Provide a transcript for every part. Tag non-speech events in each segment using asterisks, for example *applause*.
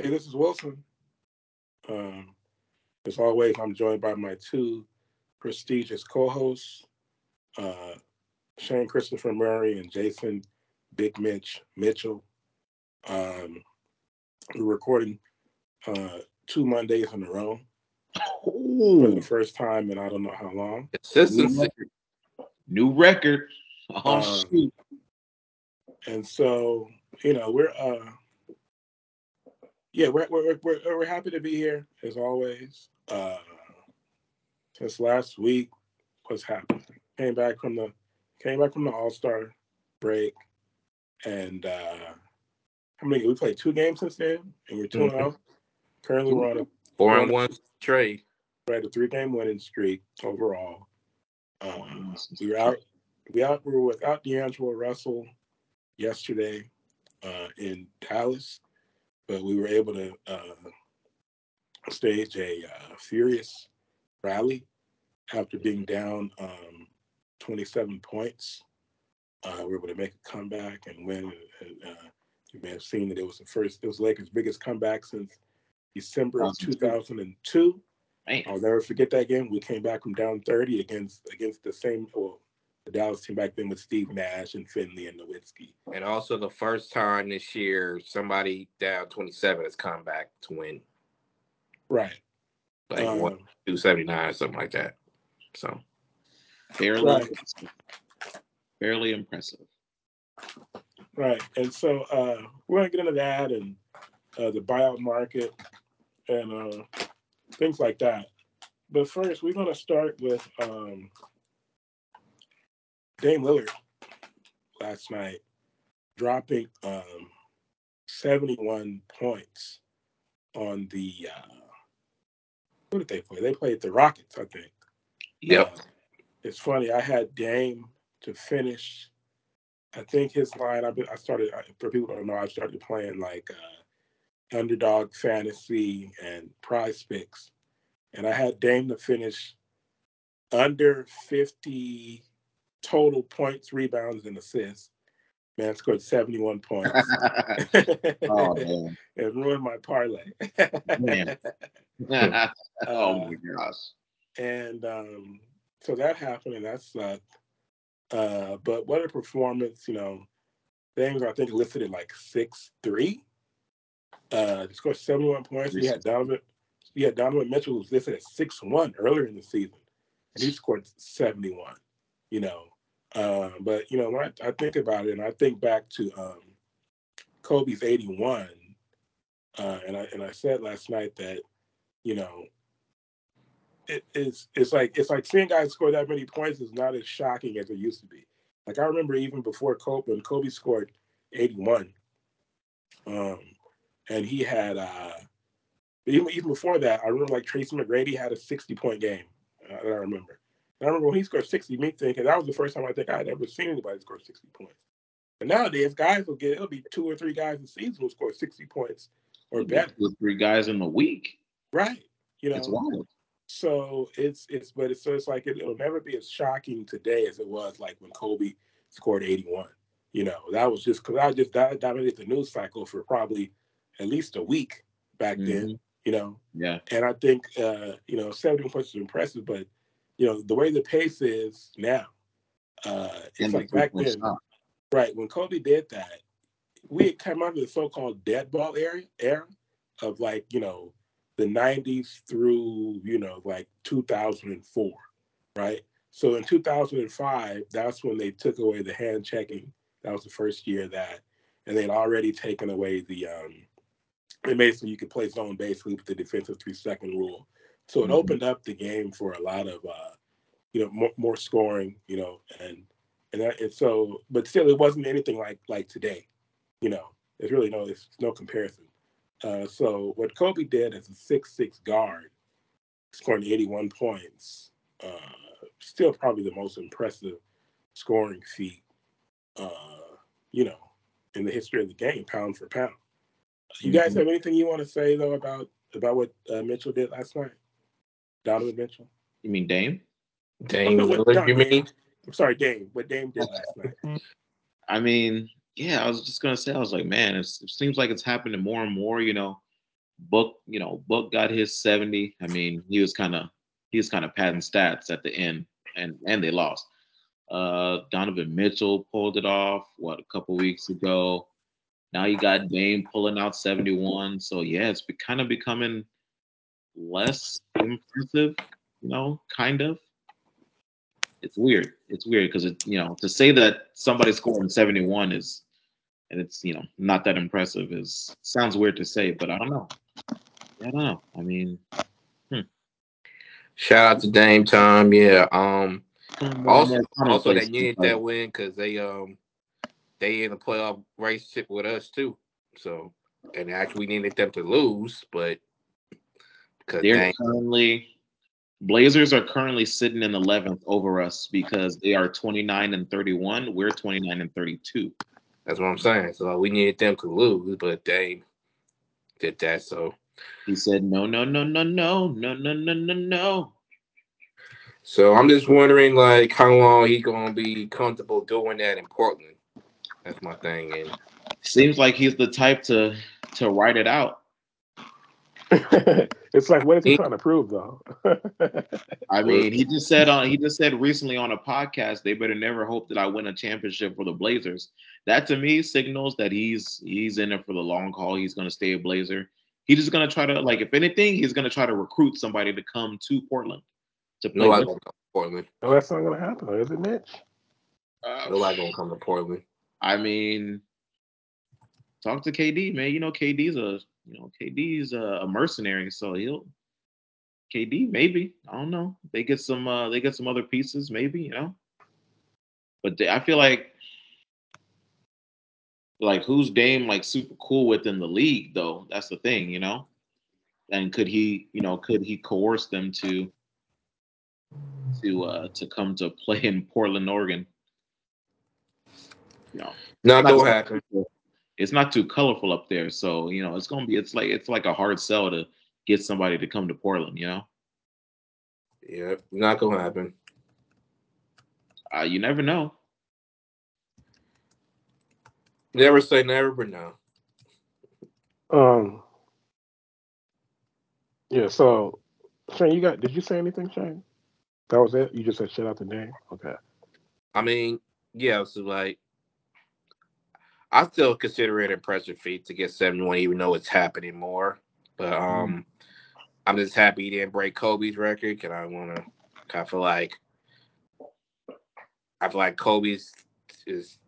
Hey, this is Wilson. Um, as always, I'm joined by my two prestigious co-hosts, uh, Shane Christopher Murray and Jason Big Mitch Mitchell. Um, we're recording uh, two Mondays in a row for the first time in I don't know how long. Consistency. New record. Oh Um, shoot. And so, you know, we're uh yeah, we're we're we're, we're happy to be here as always. Uh since last week, what's happened? Came back from the came back from the All-Star break and uh how many we played two games since then and we're 2 Mhm. 0. Currently we're on a Four and one trade. we're at a three game winning streak overall. Um, we were out we out we were without D'Angelo Russell yesterday uh, in Dallas, but we were able to uh, stage a uh, furious rally after being down um, 27 points. Uh, we were able to make a comeback and win. And, uh, you may have seen that it was the first, it was Lakers' biggest comeback since December of 2002. Man. I'll never forget that game. We came back from down 30 against against the same, well, the Dallas team back then with Steve Nash and Finley and Nowitzki. And also the first time this year somebody down 27 has come back to win Right. like Um, 279 or something like that. So Fairly Right. impressive. Fairly impressive. Right. And so uh, we're going to get into that and uh, the buyout market and uh, things like that. But first, we're going to start with um, Dame Lillard last night dropping um, 71 points on the. Uh, who did they play? They played the Rockets, I think. Yep. Uh, it's funny. I had Dame to finish. I think his line. I've been, I started for people who don't know. I started playing like uh, underdog fantasy and PrizePicks, and I had Dame to finish under fifty total points, rebounds, and assists. Man scored seventy one points. *laughs* oh man. *laughs* it ruined my parlay. Man. *laughs* oh my gosh. and um, so that happened, and that sucked. Uh, but what a performance! You know, Things I think listed at like six three. Uh, he scored seventy one points. We had Donovan. We had Donovan Mitchell who was listed at six one earlier in the season, and he scored seventy one. You know, uh, but you know when I, I think about it, and I think back to um, Kobe's eighty one, uh, and I and I said last night that you know it's it's like it's like seeing guys score that many points is not as shocking as it used to be. Like I remember even before Kobe, when Kobe scored 81, um, and he had uh, even even before that, I remember like Tracy McGrady had a 60 point game uh, that I remember. And I remember when he scored 60, me thinking that was the first time I think I had ever seen anybody score 60 points. And nowadays, guys will get it'll be two or three guys a season who score 60 points or better, Two or three guys in a week. right? You know, It's wild. So it's it's but it's so it's like it, it'll never be as shocking today as it was like when Kobe scored 81. You know, that was just because I just that dominated the news cycle for probably at least a week back then. Mhm. You know, Yeah. and I think uh, you know 71 points is impressive, but you know the way the pace is now, uh, it's And like back then, shot. right? When Kobe did that, we had come out of the so-called dead ball era era of like you know the 90s through you know like 2004 right so in 2005 that's when they took away the hand checking that was the first year that and they'd already taken away the um they made so you could play zone basically with the defensive three second rule so it Mhm. opened up the game for a lot of uh you know more, more scoring you know and and, that, and so but still it wasn't anything like like today you know there's really no there's no comparison uh, so what Kobe did as a six six guard, scoring 81 points, uh, still probably the most impressive scoring feat, uh, you know, in the history of the game, pound for pound. You guys Mhm. have anything you want to say though about about what uh, Mitchell did last night? Donovan Mitchell. You mean Dame? Dame no, what- Lillard, not you mean? I'm sorry, Dame. What Dame did last night? I mean, yeah, I was just gonna say, I was like, man, it's, it seems like it's happening more and more. You know, Book, you know, Book got his 70. I mean, he was kind of he was kind of padding stats at the end, and and they lost. Uh, Donovan Mitchell pulled it off what a couple weeks ago. Now you got Dame pulling out 71. So yeah, it's be, kind of becoming less impressive, you know, kind of. It's weird. It's weird because it, you know, to say that somebody scoring 71 is and it's you know not that impressive is sounds weird to say, but I don't know. I don't know. I mean, hmm. shout out to Dame Time. Yeah. Um. Also, also they needed that win because they um they in the playoff race with us too. So and actually we needed them to lose, but because they're currently Blazers are currently sitting in 11th over us because they are 29 and 31. We're 29 and 32. That's what I'm saying. So we needed them to lose, but they did that. So he said, no, no, no, no, no, no, no, no, no, no. So I'm just wondering, like, how long he gonna be comfortable doing that in Portland. That's my thing. And seems like he's the type to to write it out. *laughs* it's like, what is he, he trying to prove, though? *laughs* I mean, he just said on he just said recently on a podcast, they better never hope that I win a championship for the Blazers. That to me signals that he's he's in it for the long haul. He's going to stay a Blazer. He's just going to try to like, if anything, he's going to try to recruit somebody to come to Portland to play. Nobody gonna come to Portland. No, that's not gonna happen, is it, Mitch? Uh, Nobody gonna come to Portland. I mean, talk to KD, man. You know, KD's a you know KD's a, mercenary, so he'll KD maybe. I don't know. They get some uh they get some other pieces, maybe, you know. But they, I feel like like who's Dame like super cool with in the league though? That's the thing, you know. And could he, you know, could he coerce them to to uh to come to play in Portland, Oregon. You know, not gonna happen. It's not too colorful up there, so you know it's gonna be. It's like it's like a hard sell to get somebody to come to Portland. You know. Yeah, not gonna happen. Uh, you never know. Never say never, but no. Um. Yeah. So, Shane, you got? Did you say anything, Shane? That was it. You just said shut out the name. Okay. I mean, yeah. So like, I still consider it an impressive feat to get seven one, even though it's happening more. But mm-hmm. um, I'm just happy he didn't break Kobe's record. Cause I want to. I feel like I feel like Kobe's is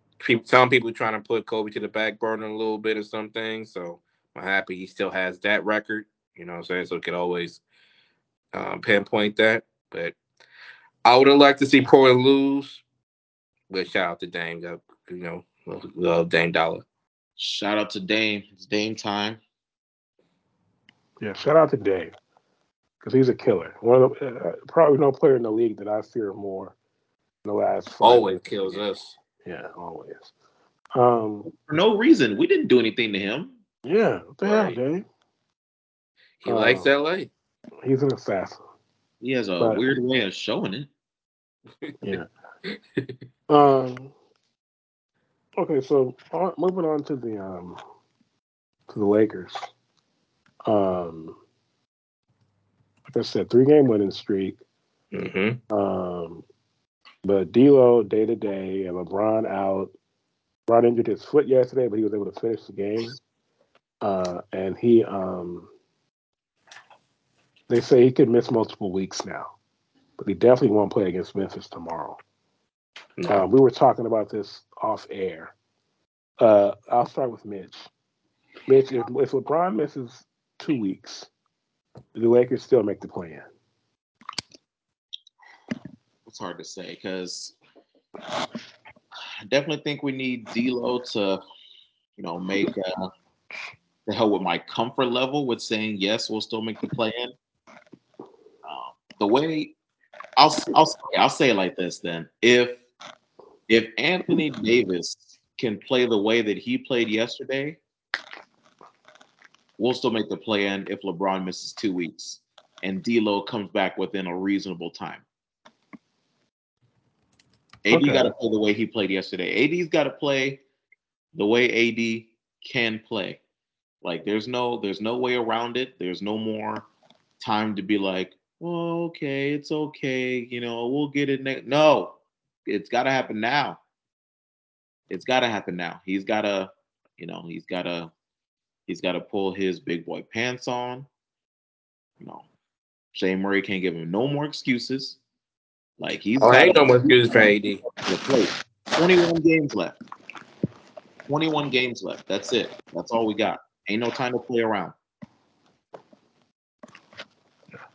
some people trying to put Kobe to the back burner a little bit or something. So I'm happy he still has that record. You know what I'm saying? So it could always um, pinpoint that. But I would have liked to see Portland lose, but shout out to Dame. You know, love Dame Dollar. Shout out to Dame. It's Dame time. Yeah, shout out to Dame because he's a killer. One of the, uh, probably no player in the league that I fear more in the last. always kills us. Yeah, always. Um, For no reason. We didn't do anything to him. Yeah, what the right. hell, Dame? He um, likes LA. He's an assassin. He has a but, weird way of showing it. Yeah. *laughs* um. Okay, so uh, moving on to the um to the Lakers. Um. Like I said, three game winning streak. Mm-hmm. Um. But D'Lo day to day and LeBron out. LeBron injured his foot yesterday, but he was able to finish the game. Uh, and he um they say he could miss multiple weeks now, but he definitely won't play against Memphis tomorrow. No. Um, we were talking about this off air. Uh, I'll start with Mitch. Mitch, if, if LeBron misses two weeks, do the Lakers still make the plan? It's hard to say because I definitely think we need D'Lo to, you know, make uh, the hell with my comfort level with saying yes, we'll still make the plan Um the way I'll I'll I'll say it like this then. If if Anthony Davis can play the way that he played yesterday, we'll still make the play in if LeBron misses two weeks and D'Lo comes back within a reasonable time. AD okay. got to play the way he played yesterday. AD's got to play the way AD can play. Like there's no there's no way around it. There's no more time to be like, well, okay, it's okay, you know, we'll get it next. No, it's got to happen now. It's got to happen now. He's got to, you know, he's got to, he's got to pull his big boy pants on. You know, Shane Murray can't give him no more excuses. Like he's Oh, got ain't no more excuses for AD. 21 games left. 21 games left. That's it. That's all we got. Ain't no time to play around.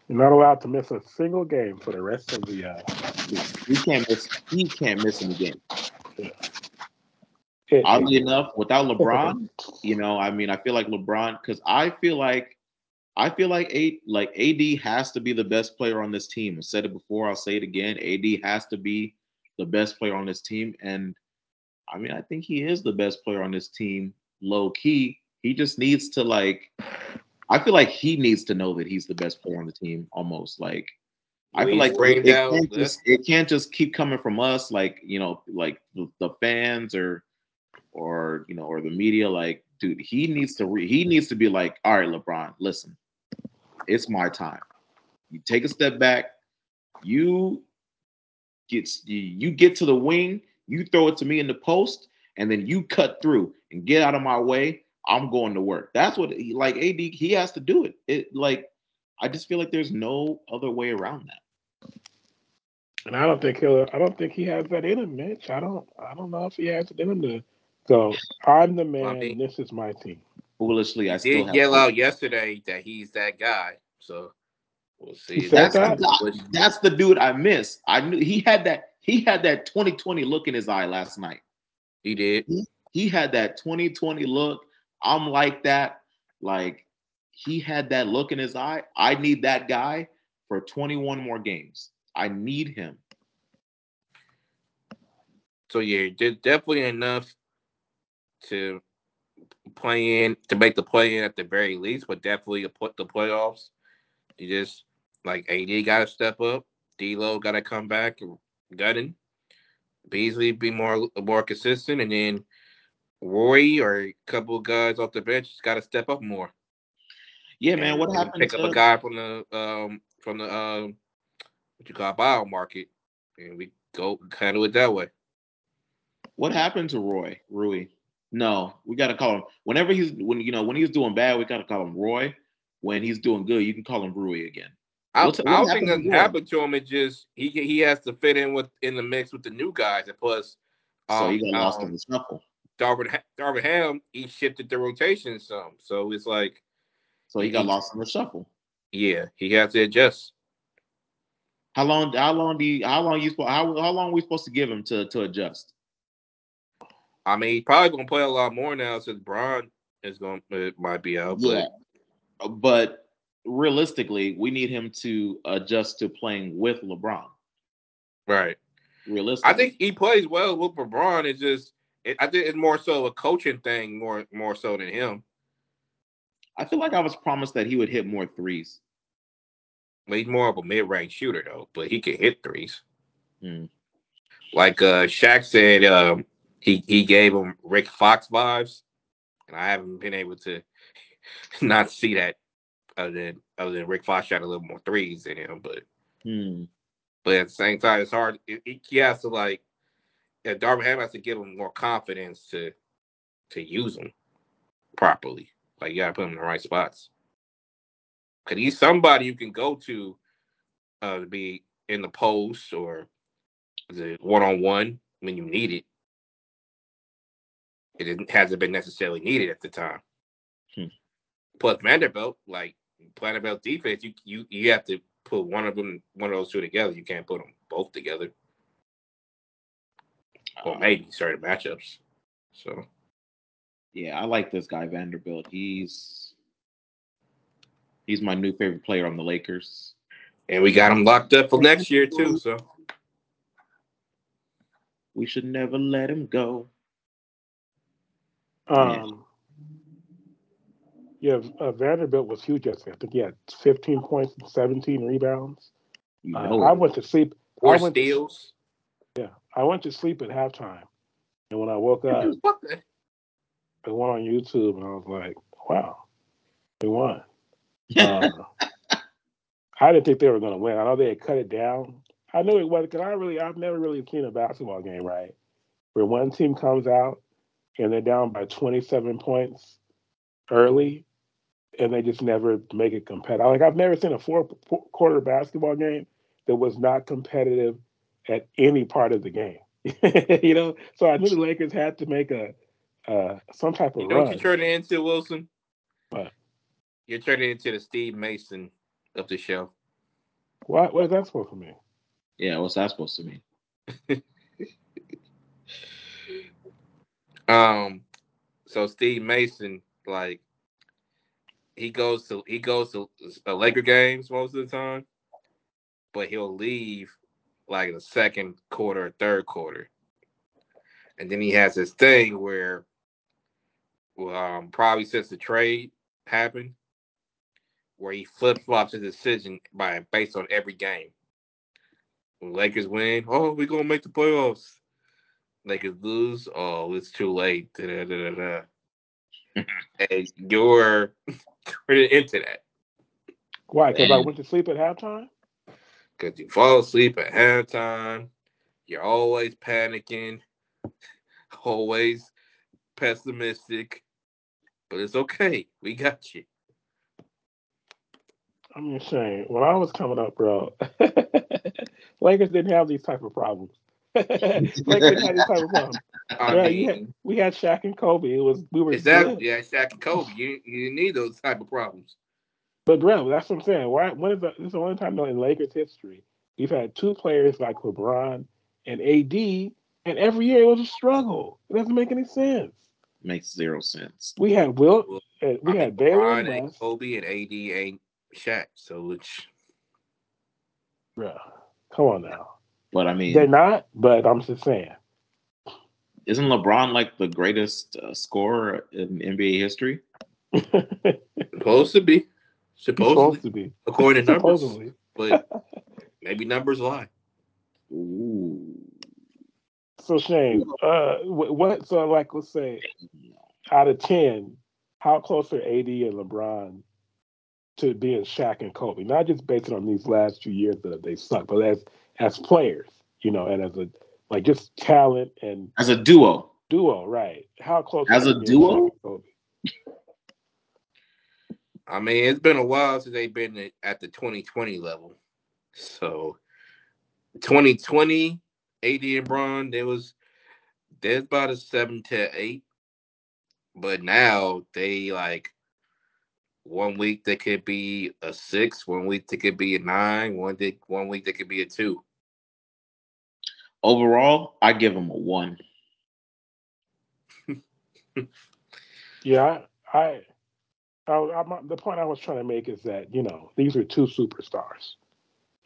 You're not allowed to miss a single game for the rest of the. Uh, He can't miss. He can't miss any game. Oddly enough, without *laughs* LeBron, you know, I mean, I feel like LeBron because I feel like I feel like eight like AD has to be the best player on this team. I said it before. I'll say it again. AD has to be the best player on this team, and I mean, I think he is the best player on this team. Low key, he just needs to like. I feel like he needs to know that he's the best player on the team. Almost like I feel like it, it can't just, it can't just keep coming from us, like you know, like the, the fans or or you know, or the media. Like, dude, he needs to re- he needs to be like, all right, LeBron, listen, it's my time. You take a step back. You get you, you get to the wing. You throw it to me in the post, and then you cut through and get out of my way. I'm going to work. That's what he, like AD he has to do it. It like I just feel like there's no other way around that. And I don't think he'll. I don't think he has that in him, Mitch. I don't. I don't know if he has it in him to go. I'm the man. mean- and this is my team. Foolishly, I He still did have yell hope. out yesterday that he's that guy. So we'll see. That's the, that? guy- that's the dude I miss. I knew he had that he had that 2020 look in his eye last night. He did. He had that 2020 look. I'm like that. Like he had that look in his eye. I need that guy for 21 more games. I need him. So yeah, there's definitely enough to play in to make the play in at the very least, but definitely to put the playoffs. You just like AD got to step up, D'Lo got to come back and gutting, Beasley be more more consistent, and then Roy or a couple of guys off the bench got to step up more. Yeah, man. What happened? Pick up a guy from the um from the um what you call bio market, and we go handle it that way. What happened to Roy? Rui? No, we gotta call him whenever he's when you know when he's doing bad, we gotta call him Roy. When he's doing good, you can call him Rui again. I, What's- I what don't think to nothing happened to him. It just he he has to fit in with in the mix with the new guys, and plus, So he um, got lost um, in the shuffle. Darvin Darvin Ham he shifted the rotation some, so it's like So he got he- lost in the shuffle. yeah, he has to adjust. How long? How long do you? How long you? How how long are we supposed to give him to to adjust? I mean, he's probably gonna play a lot more now since Bron is going to might be out. Yeah, but realistically, we need him to adjust to playing with LeBron. right. Realistically, I think he plays well with LeBron. It's just it, I think it's more so a coaching thing, more more so than him. I feel like I was promised that he would hit more threes. He's more of a mid range shooter though, but he can hit threes. Hmm. Like uh Shaq said, um, he he gave him Rick Fox vibes, and I haven't been able to *laughs* not see that other than other than Rick Fox shot a little more threes than him, but Hmm. but at the same time, it's hard. It, it, he has to like, yeah, Darvin Ham has to give him more confidence to to use him properly. Like you gotta put him in the right spots. Cause he's somebody you can go to uh to be in the post or the one on one when you need it. It hasn't been necessarily needed at the time. Hmm. Plus Vanderbilt, like Vanderbilt defense, you you you have to put one of them, one of those two together. You can't put them both together. Or maybe certain matchups. So Yeah, I like this guy Vanderbilt. He's he's my new favorite player on the Lakers. and we got him locked up for next year too. So We should never let him go. Um, yeah, uh, Vanderbilt was huge yesterday. I think he had 15 points and 17 rebounds. You Uh, I went to sleep. or I went to, steals. yeah, I went to sleep at halftime, and when I woke up, What the- I went on YouTube and I was like, Wow, we won. Uh, *laughs* I didn't think they were going to win. I know they had cut it down. I knew it was because I really, I've never really seen a basketball game, right? Where one team comes out and they're down by 27 points early and they just never make it competitive. Like, I've never seen a four, four quarter basketball game that was not competitive at any part of the game. *laughs* you know, so I knew the Lakers had to make a uh, some type of You know run. what you're turning into, Wilson? What? You're turning into the Steve Mason of the show. What? What is that supposed to mean? Yeah, what's that supposed to mean? *laughs* Um, so Steve Mason, like, he goes to he goes to Laker games most of the time, but he'll leave like in the second quarter, or third quarter, and then he has this thing where, um, probably since the trade happened, where he flip flops his decision by based on every game. When Lakers win, oh, we're gonna make the playoffs. Lakers lose, oh, it's too late. Da, da, da, da, da. *laughs* and you're turning into that Why? Because I went to sleep at halftime. because you fall asleep at halftime. You're always panicking, *laughs* always pessimistic, but it's okay. We got you. I'm just saying, when I was coming up, bro, *laughs* Lakers didn't have these type of problems. *laughs* Lakers didn't have these type of problems. *laughs* Yeah, mean, had, we had Shaq and Kobe. It was we were exactly. good. Yeah, Shaq and Kobe. You you need those type of problems. But bro, that's what I'm saying. Why? When is the, this is the only time though in Lakers history we've had two players like LeBron and AD, and every year it was a struggle. It doesn't make any sense. Makes zero sense. We had Will, Well, uh, we I mean, had Baylor and LeBron ain't West. Kobe and AD ain't Shaq. So which Bro, come on now. But I mean, They're not, but I'm just saying. isn't LeBron like the greatest uh, scorer in NBA history? *laughs* Supposed to be. Supposedly, supposed to be. according to numbers. Supposedly. But *laughs* maybe numbers lie. Ooh. So Shane, uh, what? So like, let's say, out of ten, how close are AD and LeBron to being Shaq and Kobe? Not just based on these last two years that they suck, but as as players, you know, and as a like just talent and As a duo, duo, right? How close As a duo? Kobe? I mean, it's been a while since they've been at- at the 2020 level. So 2020, AD and Bron, there was there's about a seven to eight. But now they like one week they could be a six, one week they could be a nine, one day one week they could be a two. overall, I give them a one. *laughs* Yeah, I, I, I, I the point I was trying to make is that you know these are two superstars,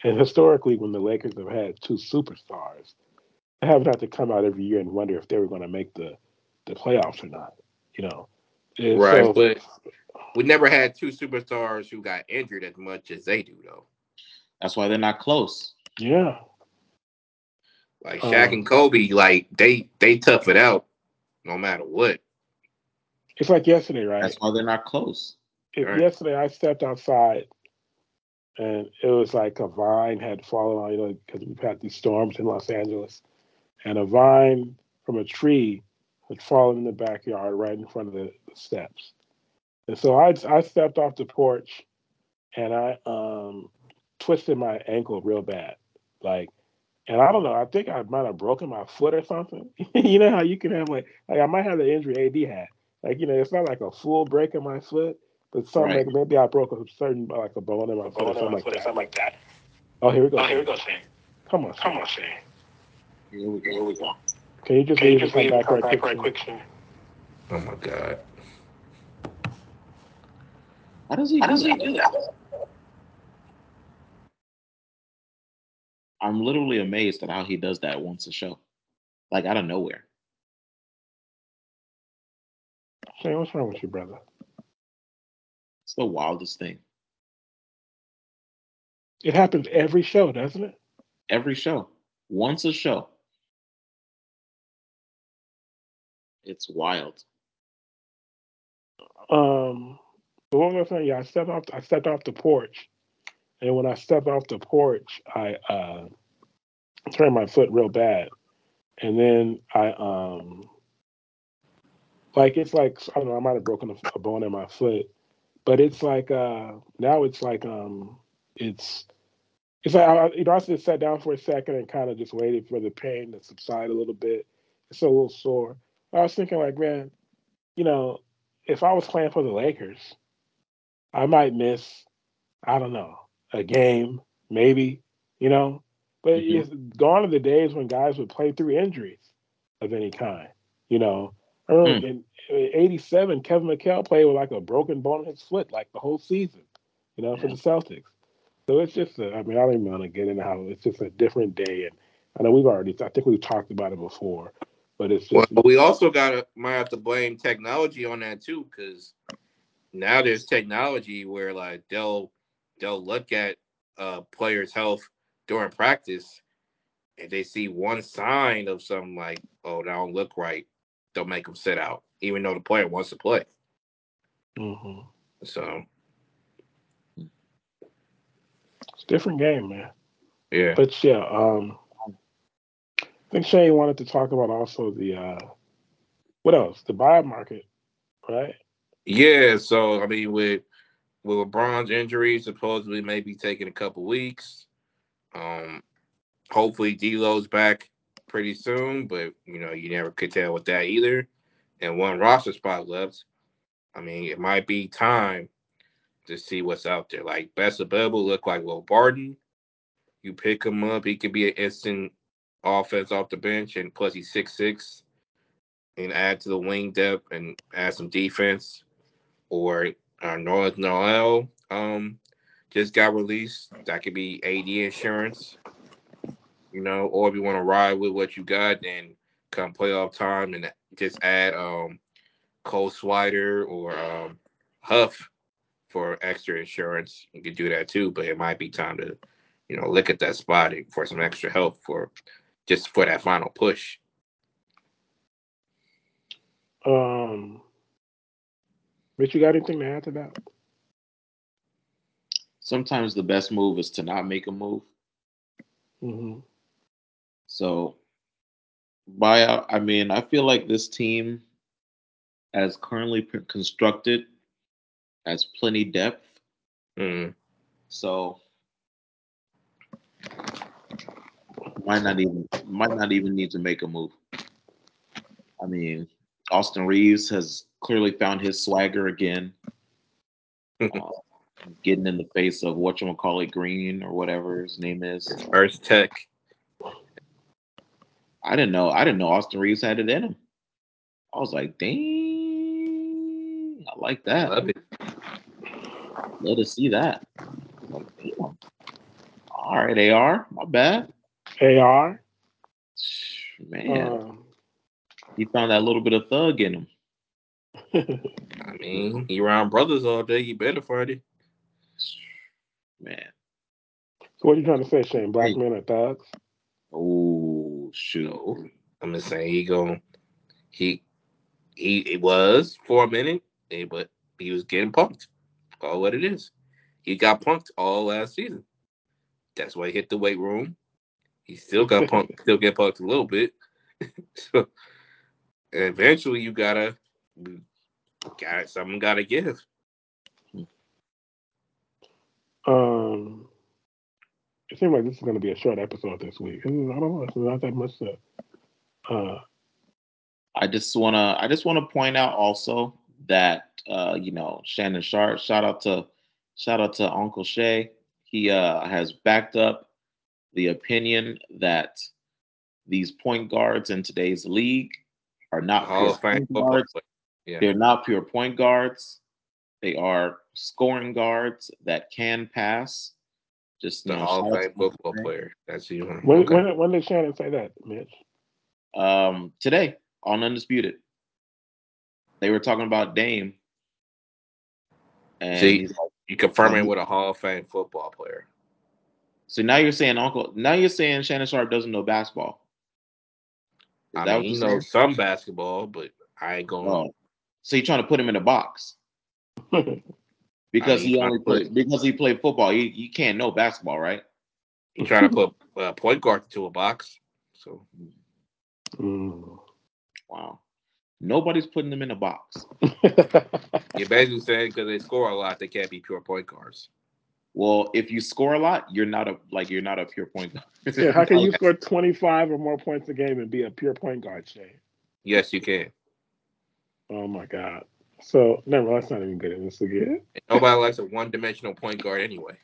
and historically, when the Lakers have had two superstars, they haven't had to come out every year and wonder if they were going to make the the playoffs or not. You know, And Right, so- but we never had two superstars who got injured as much as they do though. That's why they're not close. yeah, Like Shaq Um, and Kobe, like they they tough it out no matter what. it's like yesterday, right? That's why they're not close. It- Right. Yesterday, I stepped outside, and it was like a vine had fallen on you know because we've had these storms in Los Angeles, and a vine from a tree had fallen in the backyard right in front of the, the steps. And so I I stepped off the porch, and I um twisted my ankle real bad, like. And I don't know. I think I might have broken my foot or something. *laughs* you know how you can have like like I might have the injury AD had. Like you know, it's not like a full break in my foot, but something Right. like maybe I broke a certain like a bone in my foot or something like that. like that. Oh, here we go. Oh, here we go, Shane. Come on, Come on, Shane. Here we go. Here we go. Can you just Can you leave and just come leave back come right back quick? right quick, Shane? Oh my god. How does he? How do does he that? do that? I'm literally amazed at how he does that once a show, like out of nowhere. Shane, what's wrong with you, brother? It's the wildest thing. It happens every show, doesn't it? Every show, once a show. It's wild. Um, but what was I saying? Yeah, I stepped off. I stepped off the porch, and when I stepped off the porch, I uh, turned my foot real bad, and then I um, like it's like I don't know. I might have broken a, a bone in my foot, but it's like uh now it's like um it's it's like I, you know I just sat down for a second and kind of just waited for the pain to subside a little bit. It's a little sore. I was thinking like, man, you know, if I was playing for the Lakers, I might miss, I don't know, a game, maybe, you know. But Mhm. it's gone are the days when guys would play through injuries of any kind. You know, I remember in '87, Kevin McHale played with like a broken bone in his foot, like the whole season. You know, for the Celtics. So it's just, a, I mean, I don't even want to get into how it's just a different day, and I know we've already, I think we've talked about it before, but it's Well, just, we also got to might have to blame technology on that too, because now there's technology where like they'll they'll look at uh players' health during practice, and they see one sign of something like, oh, that don't look right, they'll make them sit out, even though the player wants to play. mhm. So it's a different game, man. yeah, But yeah, um, I think Shane wanted to talk about also the uh, what else? The buy market, right? Yeah. So I mean, with with LeBron's injury, supposedly maybe taking a couple weeks. Um, hopefully D'Lo's back pretty soon, but you know you never could tell with that either. And one roster spot left. I mean, it might be time to see what's out there. Like Bessa Bebel look like Will Barton. You pick him up, he could be an instant offense off the bench, and plus he's six six, and add to the wing depth and add some defense. Or uh, Nerlens Noel um just got released. That could be AD insurance you know, or if you want to ride with what you got, then come playoff time and just add um Cole Swider or um Huff for extra insurance. You could do that too, but it might be time to, you know, look at that spot for some extra help for just for that final push. Um, Rich, you got anything to add to that? Sometimes the best move is to not make a move. hmm So buyout. I mean, I feel like this team, as currently constructed, has plenty depth. Mm. So might not even might not even need to make a move. I mean, Austin Reaves has clearly found his swagger again. Uh, *laughs* getting in the face of what you call it, Green or whatever his name is. First Tech. I didn't know. I didn't know Austin Reaves had it in him. I was like, dang, I like that. Love it. Let us see that. Like, damn. All right, AR, my bad. AR. Man, Um, he found that little bit of thug in him. *laughs* I mean, you around brothers all day, you better find it. Man. so what are you trying to say, Shane? Black Hey. men are thugs? Oh shoot. I'm just saying he going he he it was for a minute, eh, but he was getting punked. All what it is. He got punked all last season. That's why he hit the weight room. He still got punked, *laughs* still get punked a little bit. *laughs* so eventually you gotta got something gotta give. Um, it seems like this is going to be a short episode this week. I don't know. It's not that much to. Uh, I just wanna I just wanna point out also that uh, you know, Shannon Sharpe, shout out to shout out to Uncle Shay. He uh has backed up the opinion that these point guards in today's league are not Hall pure of Fame point guards. Yeah. They're not pure point guards. They are scoring guards that can pass. Just you The know, Hall of Fame football Shay. player. That's you. when, okay. when when did Shannon say that, Mitch? um, today on Undisputed. They were talking about Dame. And See, he's like, you confirming Um, with a Hall of Fame football player. so now you're saying Uncle now you're saying Shannon Sharpe doesn't know basketball. Is I that mean, he you're some basketball, but I ain't going. Oh. So you're trying to put him in a box. *laughs* because I mean, he only put- played because he played football. He he can't know basketball, right? You're trying to put uh, point guard into a box. So Mm. Wow. Nobody's putting them in a box. *laughs* you're basically saying because they score a lot, they can't be pure point guards. Well, if you score a lot, you're not a like you're not a pure point guard. *laughs* yeah, how can you *laughs* score 25 or more points a game and be a pure point guard, Shane? Yes, you can. Oh my God. So never let's not even good into this again. Nobody likes a one-dimensional point guard anyway.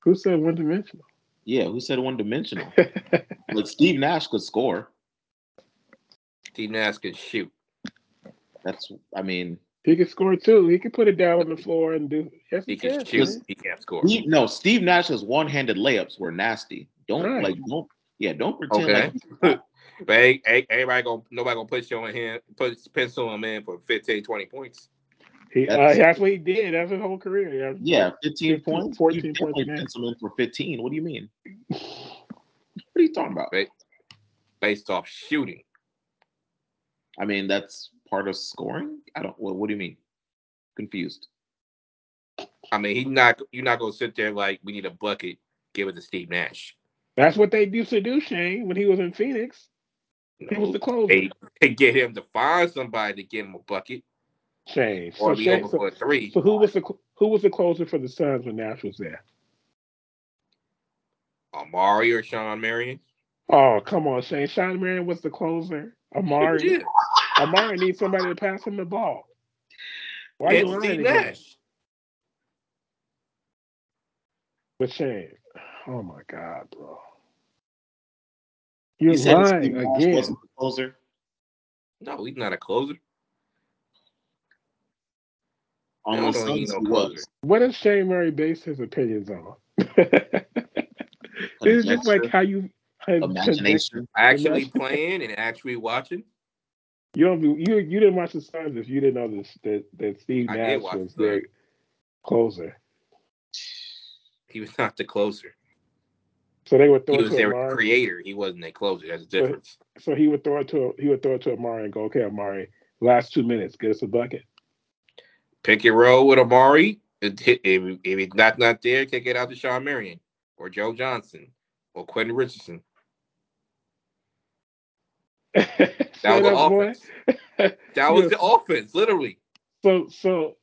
Who said one dimensional? Yeah, who said one dimensional? *laughs* like Steve Nash could score. Steve Nash could shoot. That's I mean, he could score too. He could put it down on the floor and do yes He he, can can. shoot. Shane. He can't score. Steve, no, Steve Nash's one-handed layups were nasty. Don't Right. like don't yeah, don't pretend Okay. like *laughs* But ain't, ain't, everybody gonna nobody gonna put you on him, put pencil him in for 15, 20 points. He, uh, That's- that's what he did. That's his whole career. He averaged yeah, 15 15, points. 14 points a pencil in for 15. What do you mean? *laughs* What are you talking about? Right. Based off shooting. I mean, that's part of scoring. I don't. What, what do you mean? Confused. I mean, he's not you're not gonna sit there like we need a bucket, give it to Steve Nash. That's what they used to do, Shane, when he was in Phoenix. He was the closer. They, they get him to find somebody to get him a bucket Shane. or So, be Shane, open so, for three. so who was the who was the closer for the Suns when Nash was there? Amar'e or Shawn Marion. Oh, come on, Shane. Shawn Marion was the closer. Amar'e. Yeah. Amar'e needs somebody to pass him the ball. Why are you And lying Steve? Nash. With Shane. Oh my God, bro. You're You said lying Steve again. wasn't the closer. No, he's not a closer. Almost No, no, he's no he closer. was. What does Shane Murray base his opinions on? it's just like how you Imagination. Actually playing and actually watching. You don't. You you didn't watch the Suns if you didn't know this, that that Steve Nash was the their closer. He was not the closer. So they would He throw it was their Amar'e. creator. He wasn't a closer. That's the So- difference. So he would throw it to he would throw it to Amar'e and go, okay, Amar'e, last two minutes, get us a bucket. Pick and roll with Amar'e. If, if, if he's not not there, kick it out to Shawn Marion or Joe Johnson or Quentin Richardson. *laughs* That was the offense. That was Yes. the offense, literally. So so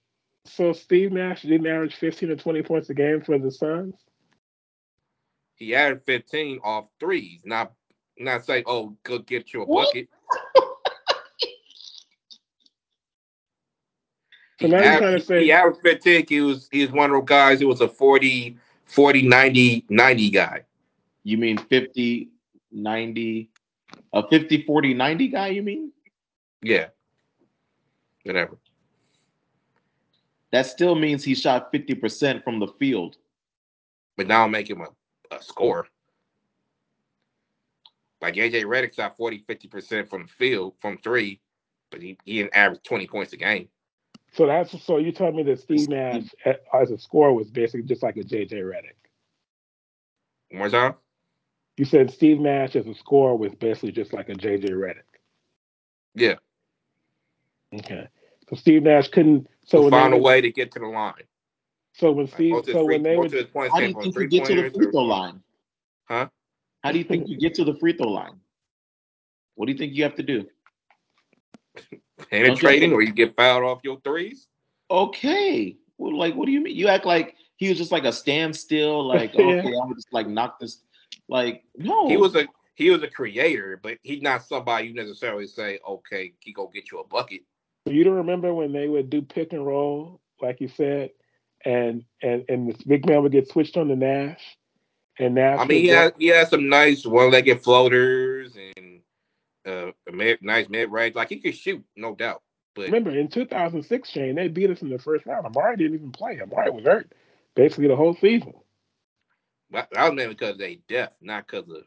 so Steve Nash didn't average fifteen to twenty points a game for the Suns. He had 15 off threes. Not not say, oh, go get you a What? bucket. *laughs* So He now you're aver- trying to say- he averaged 15. He was he was one of those guys who was a 40, 40, 90, 90 guy. You mean 50, 90, a 50, 40, 90 guy, you mean? Yeah. Whatever. That still means he shot 50% from the field. But now make him a, a scorer. Like JJ Redick shot 40, 50% from the field from three, but he, he didn't average 20 points a game. So that's so you told me that Steve Nash eh, as a scorer was basically just like a JJ Redick. One more time. You said Steve Nash as a scorer was basically just like a JJ Redick. Yeah. Okay. So Steve Nash couldn't. So So when found they a way to get to the line. So when Steve, most of his so free- when they were, would, of his How do you think you get to the pointers. free throw line? Huh? How do you think you get to the free throw line? What do you think you have to do? *laughs* Penetrating, or you get fouled off your threes. Okay. Well, like, what do you mean? You act like he was just like a standstill, like, *laughs* Yeah. okay, I'm just like knock this. Like, no. He was a he was a creator, but he's not somebody you necessarily say, okay, he go get you a bucket. you don't remember when they would do pick and roll, like you said, and and and this big man would get switched on to Nash, and Nash. I mean, he had he had some nice one-legged floaters and uh, a mid, nice mid range. Like he could shoot, no doubt. But Remember in 2006, Shane, they beat us in the first round. Amar'e didn't even play. Amar'e was hurt basically the whole season. That that was mainly because they deaf, not because of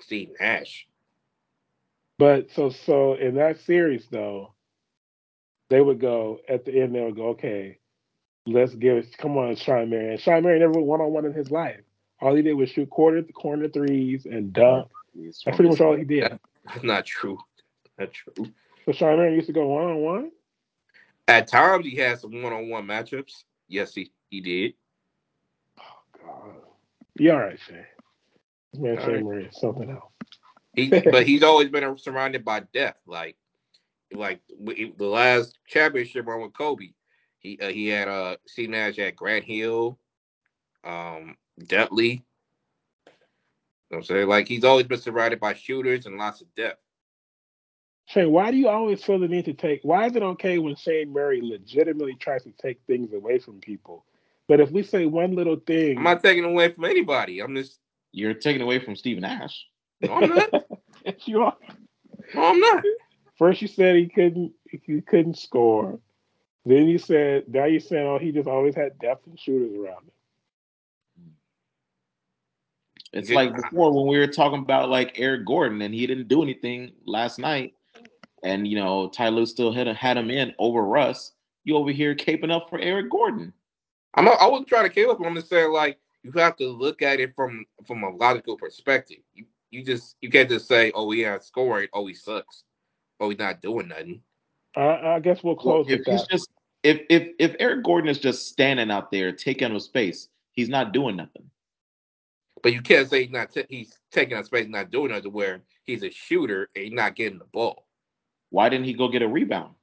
Steve Nash. But so so in that series though, they would go at the end. They would go, okay, let's give it. Come on, Shawn Marion. Shawn Marion never went one on one in his life. All he did was shoot quarter corner threes and dunk. That's pretty much all he did. *laughs* That's not true. Not true. So Shawn Marion used to go one on one. At times, he had some one-on-one matchups. Yes, he, he did. Oh God. You all right, Shay? Man, Shay right. Murray is something else. He, *laughs* but he's always been surrounded by death. Like, like the last championship run with Kobe, he uh, he had uh Steve Nash at Grant Hill, um, Dudley. You know what I'm saying? Like he's always been surrounded by shooters and lots of depth. Shay, why do you always feel the need to take? Why is it okay when Shane Murray legitimately tries to take things away from people? But if we say one little thing, I'm not taking away from anybody. I'm just You're taking away from Steve Nash. no, I'm not. *laughs* You are. No, I'm not. First you said he couldn't he couldn't score. Then you said now you're saying oh he just always had depth and shooters around him. It's Yeah. like before when we were talking about like Eric Gordon and he didn't do anything last night, and you know Ty Lue still had had him in over Russ. You over here caping up for Eric Gordon. I'm not, I wasn't trying to kill him. I'm just saying like you have to look at it from from a logical perspective. You you just you can't just say oh he not scoring, oh he sucks, oh he's not doing nothing. I, I guess we'll Well, close if with he's that. just if if if Eric Gordon is just standing out there taking up space, he's not doing nothing. But you can't say he's not ta- he's taking up space, not doing nothing. Where he's a shooter and he's not getting the ball. Why didn't he go get a rebound?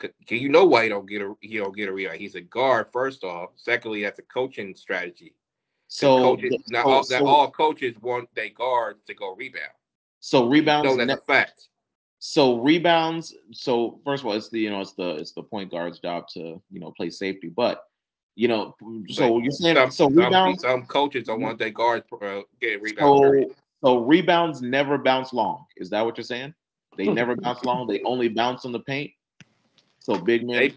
'Cause You know why he don't get a he don't get a rebound. He's a guard first off. Secondly, that's a coaching strategy. So, coaches, th- not, so, all, so, all coaches want their guards to go rebound. so rebounds. know that's ne- a fact. so rebounds. So first of all, it's the you know it's the it's the point guard's job to you know play safety, but you know so But you're saying some, so rebounds. some coaches don't want their guards uh, getting rebounds. So so rebounds never bounce long. Is that what you're saying? They *laughs* never bounce long. They only bounce on the paint. So big man. They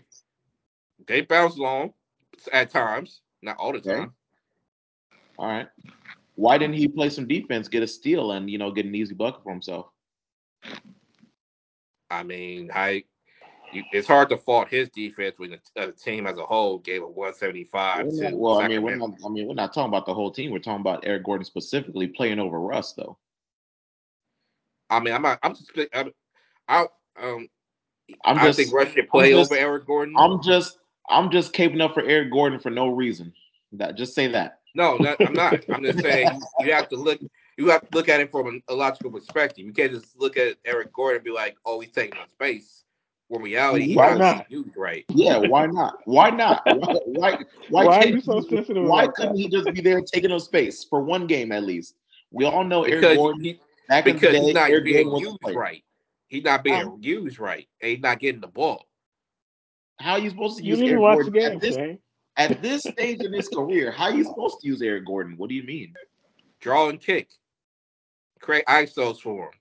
they bounce long at times, not all the Okay. time. All right. Why didn't he play some defense, get a steal, and you know get an easy bucket for himself? I mean, I it's hard to fault his defense when the, uh, team as a whole gave a 175 We're to not- well, I mean, we're not. I mean, we're not talking about the whole team. We're talking about Eric Gordon specifically playing over Russ, though. I mean, I'm not. I'm just. I'm, I um. I'm just, I just. think Russ should play just- over Eric Gordon. I'm just. I'm just caping up for Eric Gordon for no reason. That just say that. no, not, I'm not. I'm just saying you, you have to look. You have to look at it from a, a logical perspective. You can't just look at Eric Gordon and be like, "Oh, he's taking up space." When reality, Why not not? being used right. Yeah, why not? Why not? Why? Why, why, Why are you so sensitive Why couldn't that? he just be there taking up space for one game at least? We all know Eric Gordon. he, back in the because day, he's not Eric being Gordon used right. He's not being Um, used right. And he's not getting the ball. How are you supposed to You use didn't Eric watch Gordon game, at this Shane. at this stage in his career? How are you supposed to use Eric Gordon? What do you mean? Draw and kick. Create ISOs for him.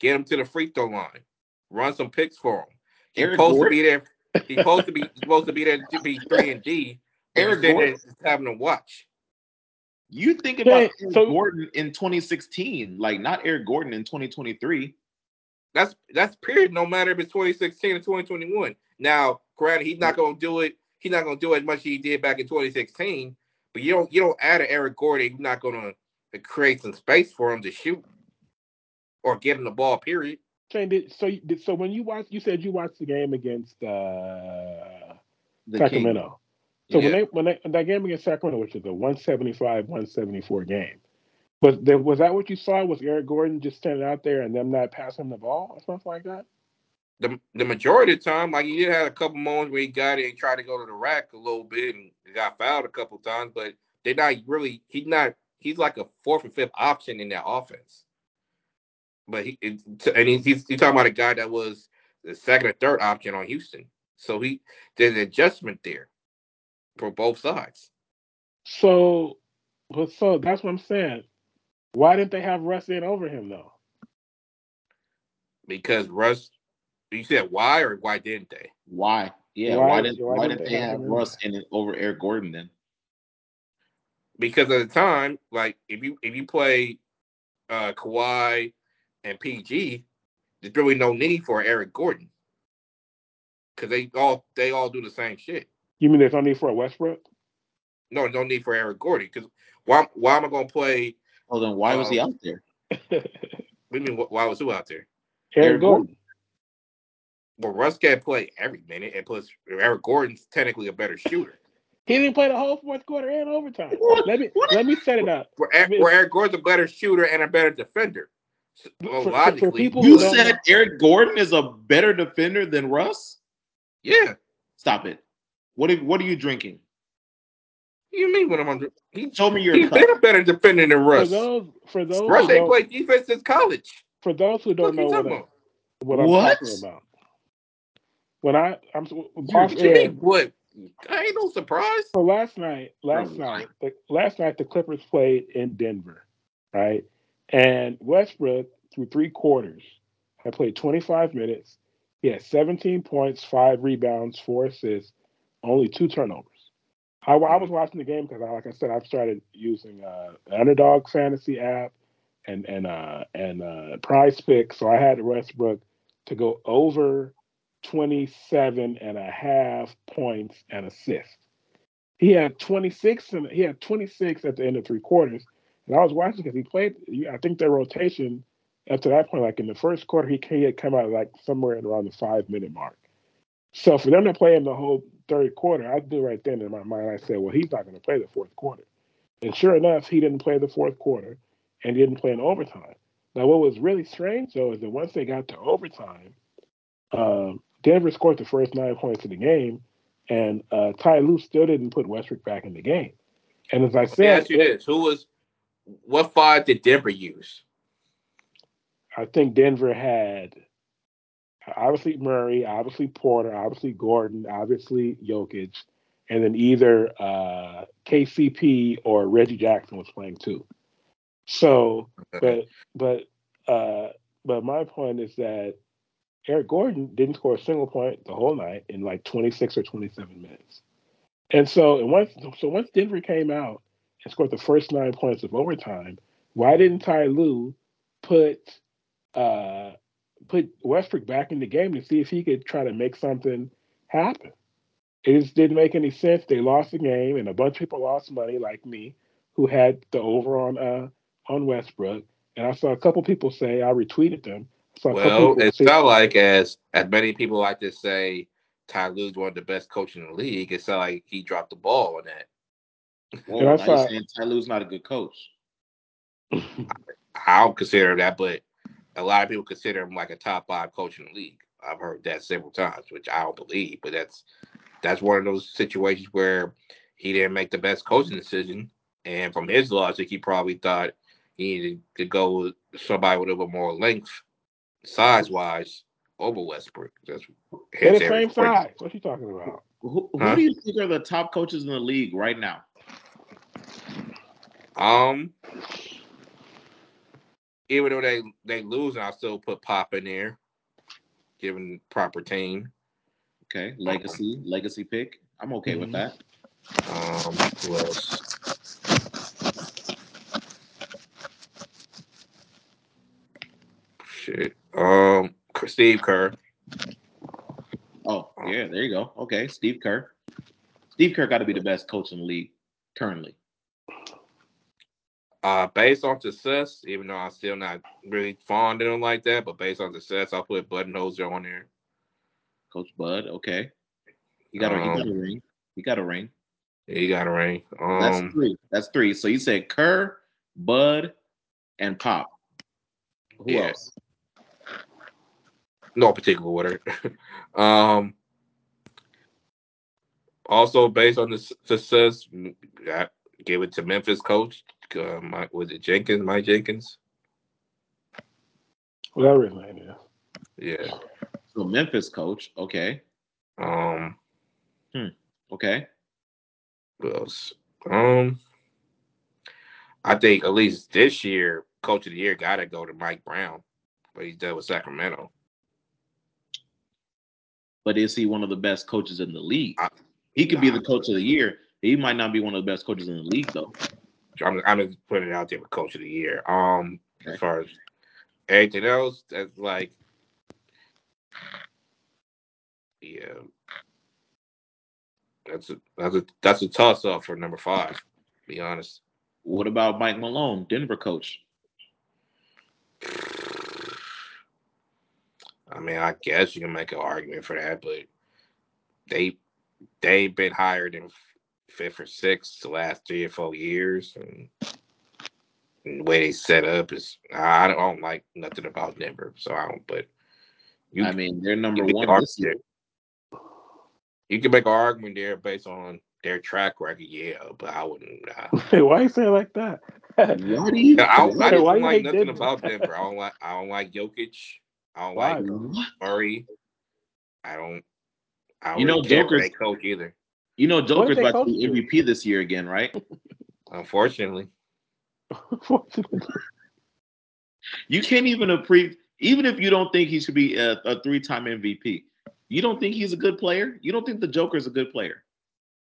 Get him to the free throw line. Run some picks for him. He's Eric supposed Gordon? to be there. He's supposed to be supposed to be there to be three and D. But Eric Eric sitting there Gordon? just having to watch. You think about Eric so- Gordon in 2016, like not Eric Gordon in 2023. That's that's period. No matter if it's 2016 or 2021. Now, granted, he's not gonna do it. He's not gonna do as much as he did back in 2016. But you don't you don't add an Eric Gordon. You're not gonna create some space for him to shoot or give him the ball. Period. Shane, did, so did, so when you watched, you said you watched the game against uh, The Sacramento. So when they when they that game against Sacramento, which was a 175, 174 game, was there was that what you saw? Was Eric Gordon just standing out there and them not passing him the ball or something like that? the the majority of the time, like he did have a couple moments where he got it and tried to go to the rack a little bit and got fouled a couple times, but they're not really. He's not. He's like a fourth or fifth option in that offense. But he it, and he's, he's he's talking about a guy that was the second or third option on Houston. So he there's an adjustment there for both sides. So, but so that's what I'm saying. Why didn't they have Russ in over him though? Because Russ, you said why or why didn't they? Why? Yeah, Why- why, didn't why why didn't didn't they they have have him in Russ in it over Eric Gordon then? because at the time, like if you if you play uh Kawhi and PG, there's really no need for Eric Gordon. Cause they all they all do the same shit. You mean there's no need for a Westbrook? No, no need for Eric Gordon. Cause why why am I gonna play Well, then why was he Um, out there? what do you mean why was who out there? Eric Eric Gordon. well, Russ can't play every minute, and plus Eric Gordon's technically a better shooter. He didn't play the whole fourth quarter and overtime. *laughs* Let me let me set it up. Where, Eric- mean- where Eric Gordon's a better shooter and a better defender. So, well, For- for- for people You said know- Eric Gordon is a better defender than Russ? yeah. Stop it. What are, what are you drinking? What you mean when I'm under? He, told me your he's cup. been a better defender than Russ. For Russ. those for those Russ who ain't don't, played defense since college. for those who don't you know what, talking I, about? what I'm What? talking about. When I I'm You're off What you air, mean? What? I ain't no surprise. So last night, last Bro, night, the, last night the Clippers played in Denver, right? And Westbrook through three quarters had played 25 minutes. He had 17 points, five rebounds, four assists, only two turnovers. I, I was watching the game because, like I said, I've started using uh, the Underdog Fantasy app and and uh, and uh, Prize Pick, so I had Westbrook to go over 27 and a half points and assists. He had 26 and he had 26 at the end of three quarters. And I was watching because he played. I think their rotation up to that point, like in the first quarter, he, he had come out like somewhere around the five minute mark. So for them to play him the whole third quarter, I knew right then in my mind, I said, well, he's not going to play the fourth quarter. And sure enough, he didn't play the fourth quarter and he didn't play in overtime. Now, what was really strange though is that once they got to overtime, um, Denver scored the first nine points of the game, and uh, Ty Lue still didn't put Westbrook back in the game. And as I Let me said, ask you this: Who was? What five did Denver use? I think Denver had obviously Murray, obviously Porter, obviously Gordon, obviously Jokic, and then either uh, KCP or Reggie Jackson was playing too. So, but but uh, but my point is that Eric Gordon didn't score a single point the whole night in like 26 or 27 minutes. And so, and once so once Denver came out and scored the first nine points of overtime, why didn't Ty Lue put uh, put Westbrook back in the game to see if he could try to make something happen? It just didn't make any sense. They lost the game, and a bunch of people lost money, like me, who had the over on uh, on Westbrook. And I saw a couple people say I retweeted them. I saw a Well, it say- felt like as as many people like to say, Ty Lue's one of the best coaches in the league. It felt like he dropped the ball on that. Whoa, And I now saw- saying Ty Lue's not a good coach. *laughs* I don't consider that, but a lot of people consider him like a top five coach in the league. I've heard that several times, which I don't believe, but that's that's one of those situations where he didn't make the best coaching decision, and from his logic, he probably thought he needed to go with somebody with a little more length, size wise, over Westbrook. That's They're hence the Eric same Gordon. size. What you talking about? Who, who Huh? do you think are the top coaches in the league right now? Um, even though they they lose, I still put Pop in there, given proper team. Okay, legacy, legacy pick. I'm okay with that. Um, who else? Shit. Um, Steve Kerr. Oh, yeah, there you go. Okay, Steve Kerr. Steve Kerr got to be the best coach in the league currently. Uh, based on success, even though I'm still not really fond of him like that, but based on success, I'll put Budenholzer on there. Coach Bud, okay. He got a, got a Um, ring. He got a ring. He got a ring. That's Um, three. That's three. So you said Kerr, Bud, and Pop. Who Yeah. else? no particular order. *laughs* um, also based on the success, I gave it to Memphis coach. Uh, Mike, was it Jenkins? Mike Jenkins? Whatever his name is. Yeah. So Memphis coach. Okay. Um, Okay. who else? Um, I think at least this year, coach of the year got to go to Mike Brown, but he's done with Sacramento. But is he one of the best coaches in the league? I- He could be the coach of the year. He might not be one of the best coaches in the league, though. I'm, I'm just putting it out there for coach of the year. Um, Okay. as far as anything else, that's like, yeah, that's a that's a that's a toss up for number five. To be honest, What about Mike Malone, Denver coach? I mean, I guess you can make an argument for that, but they they've been higher than fifth or sixth the last three or four years, and, and the way they set up is I don't, I don't like nothing about Denver, so I don't. But You, I mean, they're number you one this year. You can make an argument there based on their track record, yeah, but I wouldn't. Uh, *laughs* Hey, why you say it like that? Why do you? Yeah, *laughs* I, don't- I just Why don't you like nothing Denver? about Denver. I don't like I don't like Jokic. I don't Why? like though? Murray. I don't. I don't You know, really Joker's- coach either. You know, Joker's they about to be do? MVP this year again, right? *laughs* Unfortunately, Unfortunately. *laughs* You can't even approve, even if you don't think he should be a, a three-time MVP. You don't think he's a good player? You don't think the Joker's a good player?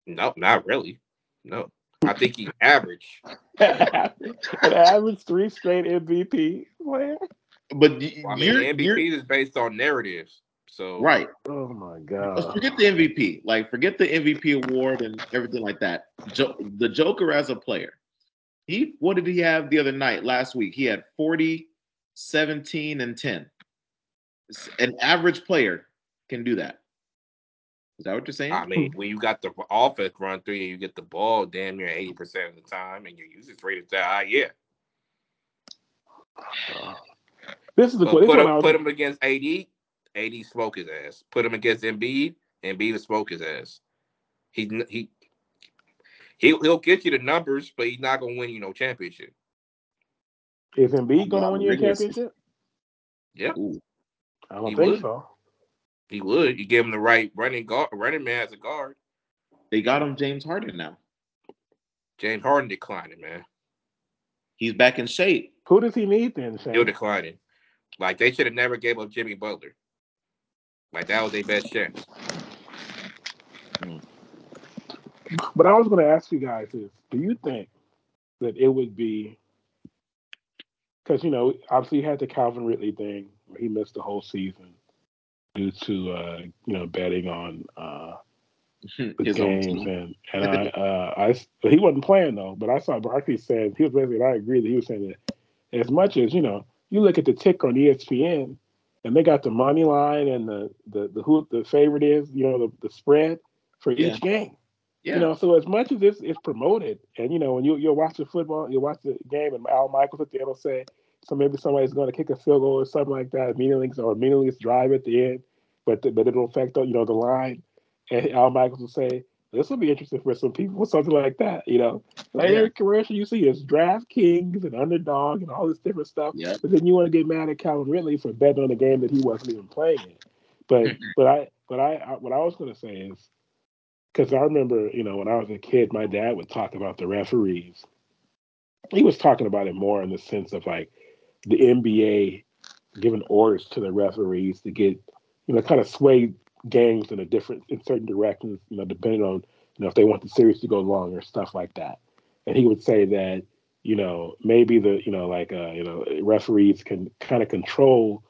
no, not really. No, I think he's *laughs* average. An average three straight MVP player. But y- I mean, you're, MVP you're is based on narratives. So right. Oh my Let's god. forget the MVP. Like, forget the MVP award and everything like that. Jo- the Joker as a player. He what did he have the other night last week? He had 40, 17, and 10. An average player can do that. Is that what you're saying? I mean, when you got the offense run through you, you get the ball damn near eighty percent of the time, and your usage rate is that high. Yeah, This is the but this put one I him was put him against AD, AD smoke his ass. Put him against Embiid, and Embiid will smoke his ass. He he he'll, he'll get you the numbers, but he's not gonna win you no championship. Is Embiid going to win you a championship? Yeah, Ooh. I don't He think would. so. he would. You give him the right running guard, running man as a guard. They got him James Harden now. James Harden declining, man. He's back in shape. Who does he need then, Still Shane? declining. Like they should have never gave up Jimmy Butler. Like that was their best chance. But I was going to ask you guys is: Do you think that it would be because you know obviously you had the Calvin Ridley thing where he missed the whole season due to uh, you know betting on uh, *laughs* the His games team. and and I *laughs* uh, I but he wasn't playing though. But I saw Barkley said he was basically and I agree that he was saying that as much as you know you look at the ticker on ESPN and they got the money line and the the the who the favorite is you know the, the spread for Yeah. each game. Yeah. You know, so as much as it's, it's promoted, and you know, when you you'll watch the football, you'll watch the game, and Al Michaels at the end will say, so maybe somebody's going to kick a field goal or something like that, meaningless or meaningless drive at the end, but the, but it'll affect you know the line, and Al Michaels will say, this will be interesting for some people, something like that. You know, like Yeah. every commercial you see is DraftKings and Underdog and all this different stuff, yeah. but then you want to get mad at Calvin Ridley for betting on a game that he wasn't even playing in. But mm-hmm. but I but I, I what I was going to say is because I remember you know when I was a kid, my dad would talk about the referees. He was talking about it more in the sense of like the NBA giving orders to the referees to get you know kind of sway games in a different in certain directions. You know depending on you know if they want the series to go long or stuff like that. And he would say that you know maybe the you know like uh, you know referees can kind of control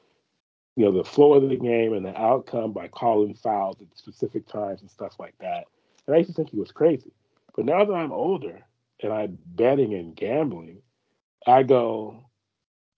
you know the flow of the game and the outcome by calling fouls at specific times and stuff like that. And I used to think he was crazy. But now that I'm older and I'm betting and gambling, I go,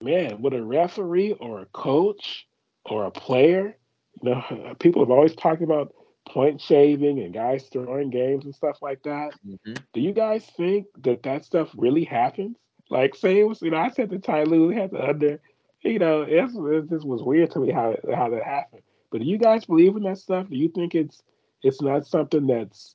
man, would a referee or a coach or a player, *laughs* you know, people have always talked about point shaving and guys throwing games and stuff like that. Mhm. Do you guys think that that stuff really happens? Like, say it was, you know, I said that Ty Lue had the under, you know, it's, it just was weird to me how how that happened. But do you guys believe in that stuff? Do you think it's it's not something that's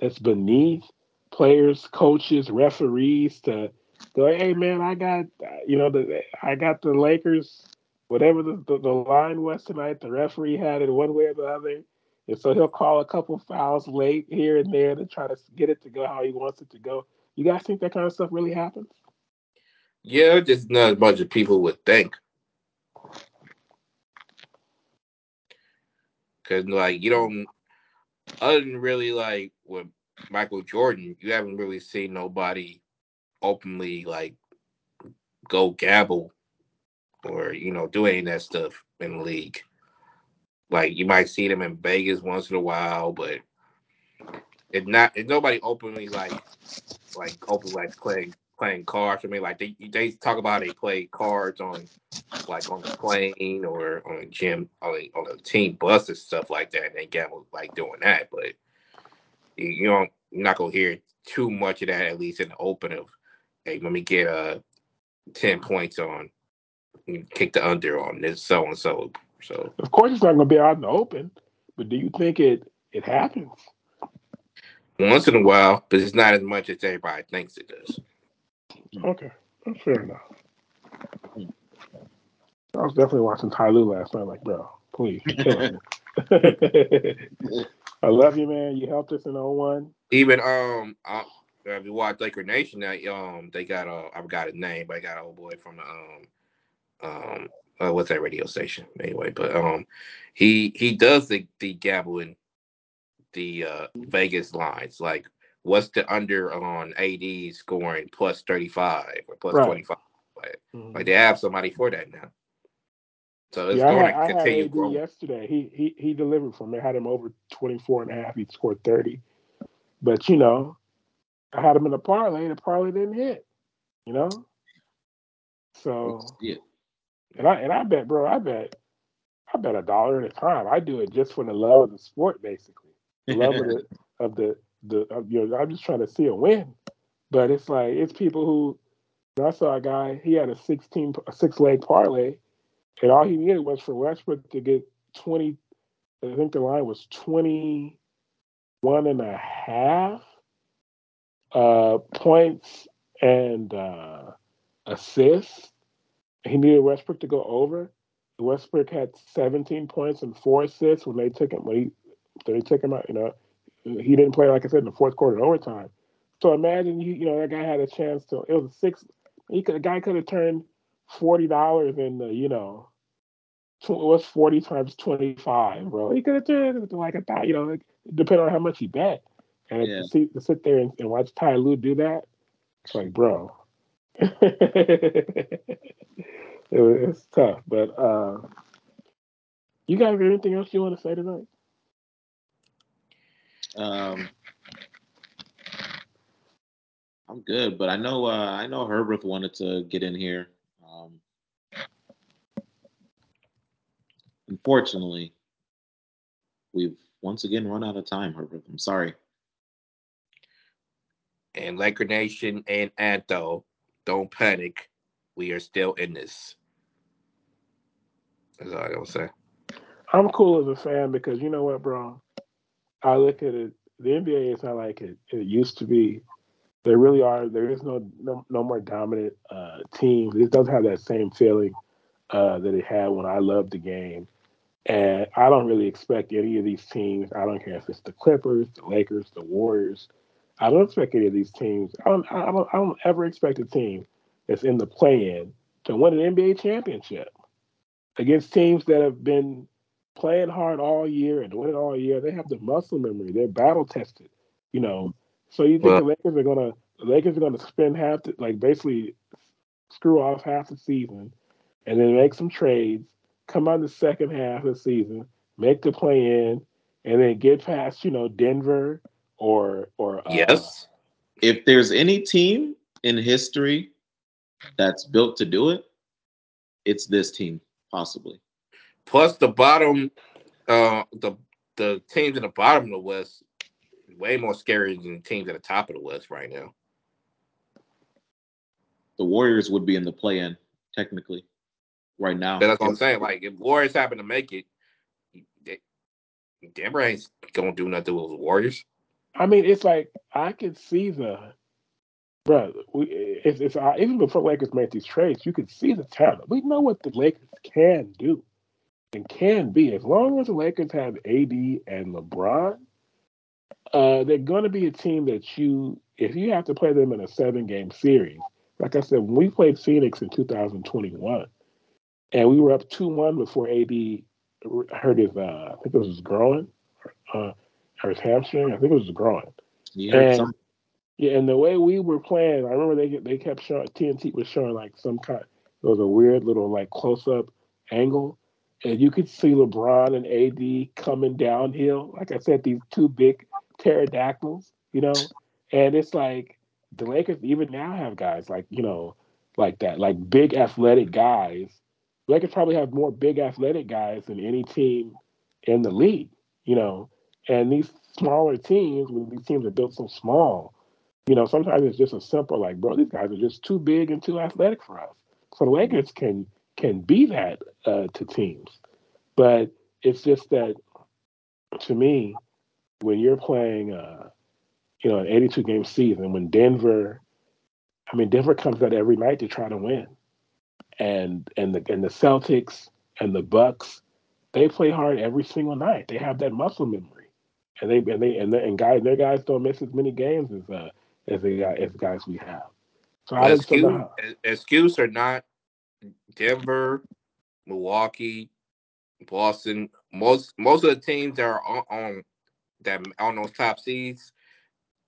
that's beneath players, coaches, referees to go, hey man, I got you know the I got the Lakers, whatever the, the, the line was tonight. The referee had it one way or the other, and so he'll call a couple fouls late here and there to try to get it to go how he wants it to go. You guys think that kind of stuff really happens? Yeah, just not as much as people would think. Cause like you don't, other than really like with Michael Jordan, you haven't really seen nobody openly like go gamble or you know do any of that stuff in the league. Like you might see them in Vegas once in a while, but it's not. It's nobody openly like like open like playing playing cards. I mean, like they they talk about they play cards on like on the plane or on a gym on a, on a team bus and stuff like that. And they gamble like doing that, but you, you don't you're not gonna hear too much of that at least in the open of hey, let me get uh ten points on kick the under on this so and so. So Of course, it's not going to be out in the open, but do you think it it happens? once in a while, but it's not as much as everybody thinks it does. Okay, that's fair enough. I was definitely watching Ty Lue last night. Like, bro, please, you're killing me. *laughs* I love you, man. You helped us in 01. Even um, uh, if you watch Laker Nation, that um, they got uh, I forgot his name, but I got an old boy from the um, um, uh, what's that radio station anyway? But um, he he does the the gambling, the uh Vegas lines like. What's the under on AD scoring plus 35 or plus Right. 25? Like like they have somebody for that now. So it's Yeah, I going had, to I had continue AD growing. yesterday. He he he delivered for me. I had him over 24 and a half. He scored 30. But you know, I had him in a parlay. and The parlay didn't hit. You know? So See it. And I and I bet, bro, I bet I bet a dollar at a time. I do it just for the love of the sport, basically. The love of the *laughs* of the the of, you know, I'm just trying to see a win. But it's like it's people who you know, I saw a guy, he had a 16 a six leg parlay, and all he needed was for Westbrook to get 20 I think the line was 21 and a half uh, points and uh, assists. He needed Westbrook to go over. Westbrook had 17 points and four assists when they took him when he they took him out. You know, he didn't play like I said in the fourth quarter overtime. So imagine you you know that guy had a chance to. It was a six. He could the guy could have turned forty dollars in the you know. tw- What's forty times twenty five, bro? He could have turned like a thousand, you know, like, depending on how much he bet. And Yeah. to, see, to sit there and, and watch Ty Lue do that, it's like, bro, *laughs* it was, it's tough. But uh, you guys got anything else you want to say tonight? Um, I'm good, but I know uh, I know Herbert wanted to get in here. Um, unfortunately, we've once again run out of time, Herbert. I'm sorry. And Laker Nation and Anto, don't panic. We are still in this. That's all I gotta say. I'm cool as a fan because you know what, bro? I look at it. The NBA is not like it, it used to be. There really are. There is no no, no more dominant uh, team. It doesn't have that same feeling uh, that it had when I loved the game. And I don't really expect any of these teams. I don't care if it's the Clippers, the Lakers, the Warriors. I don't expect any of these teams. I don't. I don't. I don't ever expect a team that's in the play-in to win an NBA championship against teams that have been playing hard all year and winning all year. They have the muscle memory. They're battle tested. You know. So you think Well- the Lakers are gonna the Lakers are gonna spend half the, like basically screw off half the season and then make some trades, come out the second half of the season, make the play in, and then get past, you know, Denver or or uh, yes. If there's any team in history that's built to do it, it's this team, possibly. Plus the bottom, uh, the the teams in the bottom of the West, way more scary than the teams at the top of the West right now. The Warriors would be in the play-in technically right now. But that's what I'm saying. Like if Warriors happen to make it, they, Denver ain't gonna do nothing with the Warriors. I mean, it's like I could see the, bro. We it's, it's even before Lakers made these trades, you could see the talent. We know what the Lakers can do and can be as long as the Lakers have AD and LeBron. Uh, they're going to be a team that you, if you have to play them in a seven-game series, like I said, when we played Phoenix in 2021, and we were up two-one before AD hurt his, uh, I think it was his groin, uh, or his hamstring. I think it was his groin. Heard And some yeah, and the way we were playing, I remember they they kept showing TNT was showing like some kind. It was a weird little like close up angle, and you could see LeBron and AD coming downhill. Like I said, these two big pterodactyls, you know, and it's like the Lakers even now have guys like you know like that, like big athletic guys. The Lakers probably have more big athletic guys than any team in the league. You know, and these smaller teams, when these teams are built so small, you know, sometimes it's just a simple like, bro, these guys are just too big and too athletic for us. So the Lakers can can be that uh, to teams, but it's just that to me, when you're playing, uh, you know, an 82 game season, when Denver, I mean, Denver comes out every night to try to win, and and the and the Celtics and the Bucks, they play hard every single night. They have that muscle memory, and they and they and, they, and guys, their guys don't miss as many games as uh, as the as guys we have. So I just don't know. How, excuse or not, Denver, Milwaukee, Boston, most most of the teams that are on, on that on those top seeds,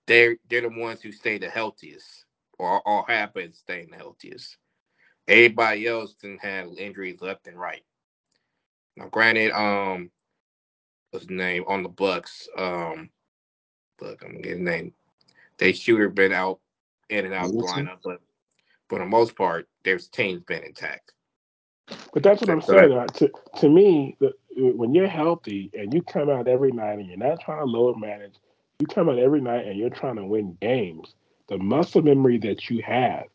they're they're the ones who stay the healthiest or or have been staying the healthiest. Everybody else didn't have injuries left and right. Now, granted, um, his name on the Bucks? Um, look, I'm getting name. They shooter been out in and out the lineup, but for the most part, their team's been intact. But that's what I'm saying. Uh, to to me, the, when you're healthy and you come out every night and you're not trying to load manage, you come out every night and you're trying to win games. The muscle memory that you have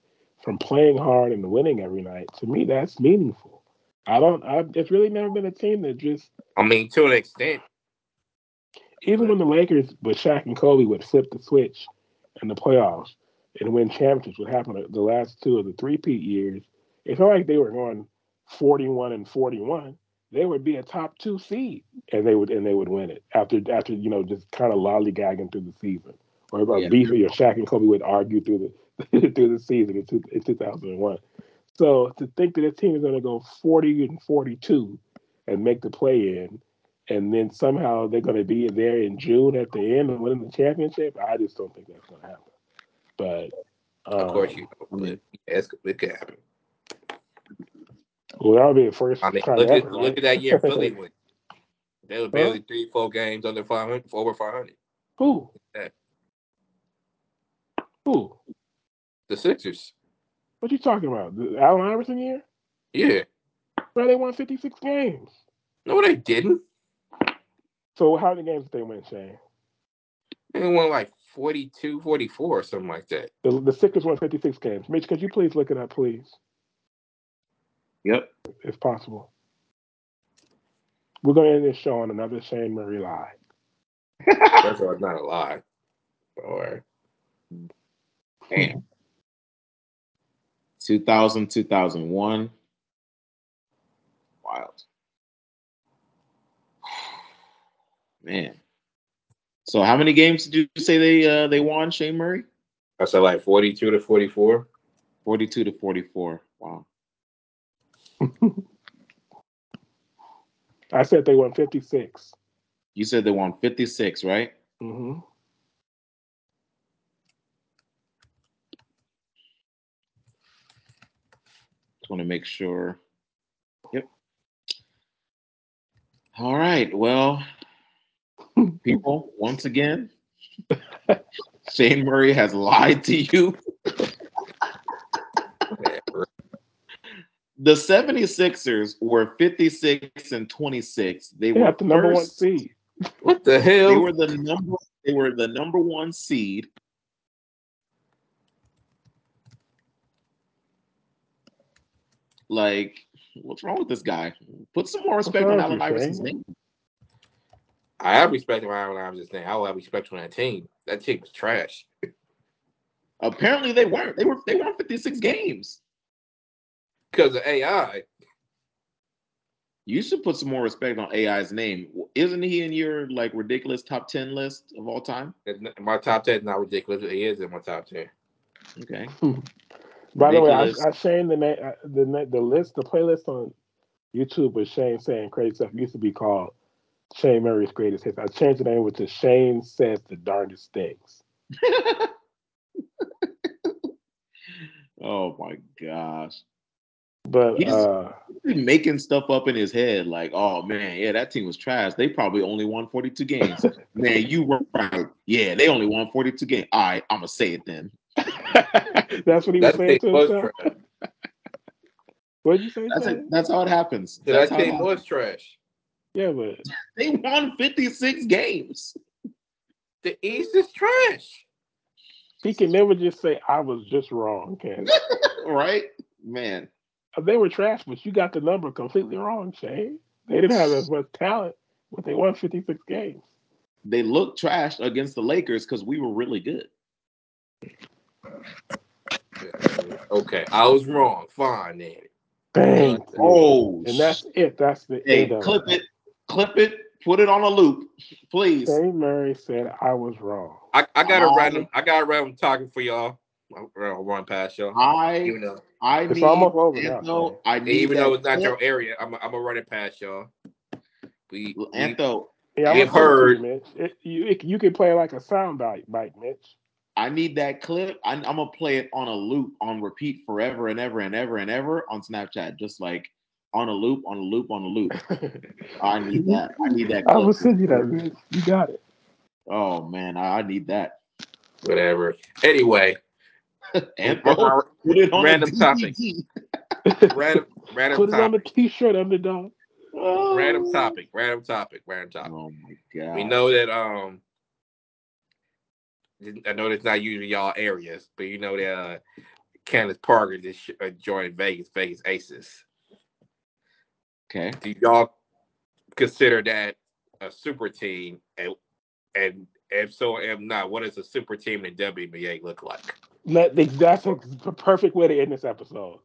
from playing hard and winning every night, to me, that's meaningful. I don't. I, it's really never been a team that just. I mean, to an extent. Even when the Lakers with Shaq and Kobe would flip the switch in the playoffs and win championships, what happened the last two of the three-peat years, it felt like they were going 41 and 41, they would be a top two seed and they would and they would win it after after you know just kind of lollygagging through the season or, or yeah. beefy or Shaq and Kobe would argue through the *laughs* through the season in, two, in 2001. So to think that this team is going to go 40 and 42 and make the play in, and then somehow they're going to be there in June at the end and winning the championship, I just don't think that's going to happen. But um, of course, you know, yes, it could happen. Well, that would be the first I mean, look ever, at, right? Look at that year Philly went. They were barely huh? three, four games under 500, over 500. Who? That. Who? The Sixers. What you talking about? The Allen Iverson year? Yeah. Bro, they won 56 games. No, they didn't. So how many games did they win, Shane? They won like 42, 44 or something like that. The, the Sixers won 56 games. Mitch, could you please look it up, please? Yep. If possible. We're going to end this show on another Shane Murray lie. First of all, it's not a lie. Or, *laughs* damn. 2000, 2001. Wild. *sighs* Man. So how many games did you say they uh, they won, Shane Murray? I said like 42 to 44. 42 to 44. Wow. *laughs* I said they won 56. You said they won 56, right? Mm-hmm. Just want to make sure. Yep. All right. Well, people, once again, *laughs* Shane Murray has lied to you. The 76ers were 56 and 26. They, they were the number one seed. What the hell? They were the number they were the number one seed. Like, what's wrong with this guy? Put some more respect on Allen Iverson's name. I have respect for Allen Iverson's name. I will have respect for that team. That team was trash. Apparently they weren't. They were they won 56 games because of AI. You should put some more respect on AI's name. Isn't he in your like ridiculous top ten list of all time? My top ten is not ridiculous. He is in my top ten. Okay. *laughs* By the way, I, I Shane the name, the the list, the playlist on YouTube with Shane saying crazy stuff used to be called Shane Murray's greatest hits. I changed the name to Shane says the darndest things. *laughs* oh my gosh. But he's, uh, he's making stuff up in his head, like, oh man, yeah, that team was trash. They probably only won 42 games. *laughs* man, you were right. Yeah, they only won 42 games. All right, I'm gonna say it then. *laughs* That's what he That was saying to himself. *laughs* What did you say? That's Chad? it. That's how it happens. Yeah, That's that how it team was trash. Yeah, but *laughs* They won 56 games. The East is trash. he can never just say I was just wrong, Ken. right? Man. They were trash, but you got the number completely wrong, Shane. They didn't have as much talent, but they won 56 games. They looked trash against the Lakers because we were really good. Okay, I was wrong. Fine then. Dang. Oh, And that's it. That's the hey, end of clip it. it, clip it, put it on a loop, please. Shane Murray said I was wrong. I, I got a I- random. I got a random talking for y'all. I'll I'll run past y'all. I Even though, I It's need almost over now, I need even though it's not clip. your area, I'm. I'm gonna run it past y'all. We, we Anto, Yeah, I'm We've gonna send it to heard- you, Mitch. It, you, it, you can play like a sound bite, bite, Mitch. I need that clip. I, I'm gonna play it on a loop, on repeat forever and ever and ever and ever on Snapchat, just like on a loop, on a loop, on a loop. *laughs* I need that. I need that. I will send you that, Mitch. You got it. Oh man, I, I need that. whatever. Anyway, *laughs* And Run- *laughs* run- put it on random a topic. Random, random Put it on the topic. t-shirt, underdog. Random topic. Random topic. Random topic. Oh my god. We know that. Um, I know that's not usually y'all areas, but you know that uh, Candace Parker just uh, joined Vegas, Vegas Aces. Okay. do y'all consider that a super team? And and if so, if not, what does a super team in the WNBA look like? Let, that's a perfect way to end this episode.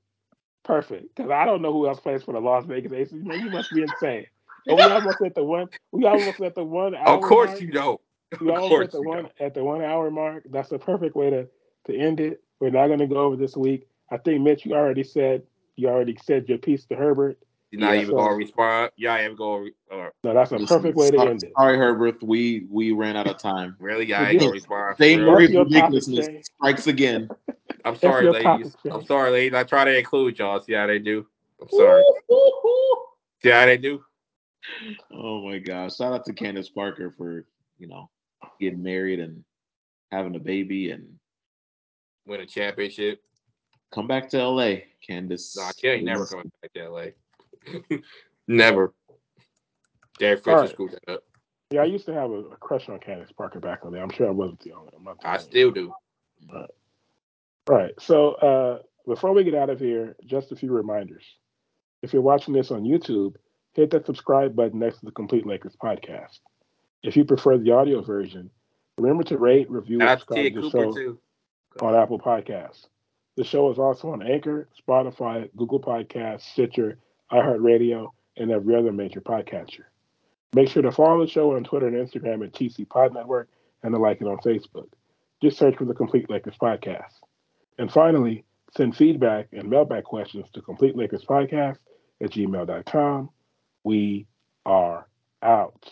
Perfect. Because I don't know who else plays for the Las Vegas Aces. Man, you must be insane. *laughs* And we almost at the one. We almost at the one. Of course mark. you don't. We Of almost course at the one don't. at the one hour mark. That's the perfect way to to end it. We're not going to go over this week. I think Mitch, you already said you already said your piece to Herbert. You're not Yeah, even so- gonna respond. Y'all ain't even gonna or No, that's a perfect way to sorry, end it. Sorry, Herbert. We we ran out of time. really y'all Well, ain't gonna respond. for Shane real. Murray's your topic, ridiculousness strikes again. *laughs* I'm sorry, ladies. topic, I'm sorry, ladies. I try to include y'all. See how they do. I'm sorry. See how they do. oh my gosh! Shout out to Candace Parker for you know getting married and having a baby and Win a championship. come back to LA, Candace. Nah, she ain't never coming back to LA. *laughs* never. Derek Fisher All right. screwed that up. Yeah, I used to have a, a crush on Candace Parker back on there. I'm sure I wasn't the only. I'm not the I still do. All right. So uh, before we get out of here, just a few reminders. If you're watching this on YouTube, hit that subscribe button next to the Complete Lakers podcast. If you prefer the audio version, remember to rate, review, and Shout out to subscribe to the Cooper show too. on Apple Podcasts. The show is also on Anchor, Spotify, Google Podcasts, Stitcher, iHeartRadio, and every other major podcatcher. Make sure to follow the show on Twitter and Instagram at TC Pod Network and to like it on Facebook. Just search for the Complete Lakers Podcast. And finally, send feedback and mailback questions to Complete Lakers Podcast at gmail.com. We are out.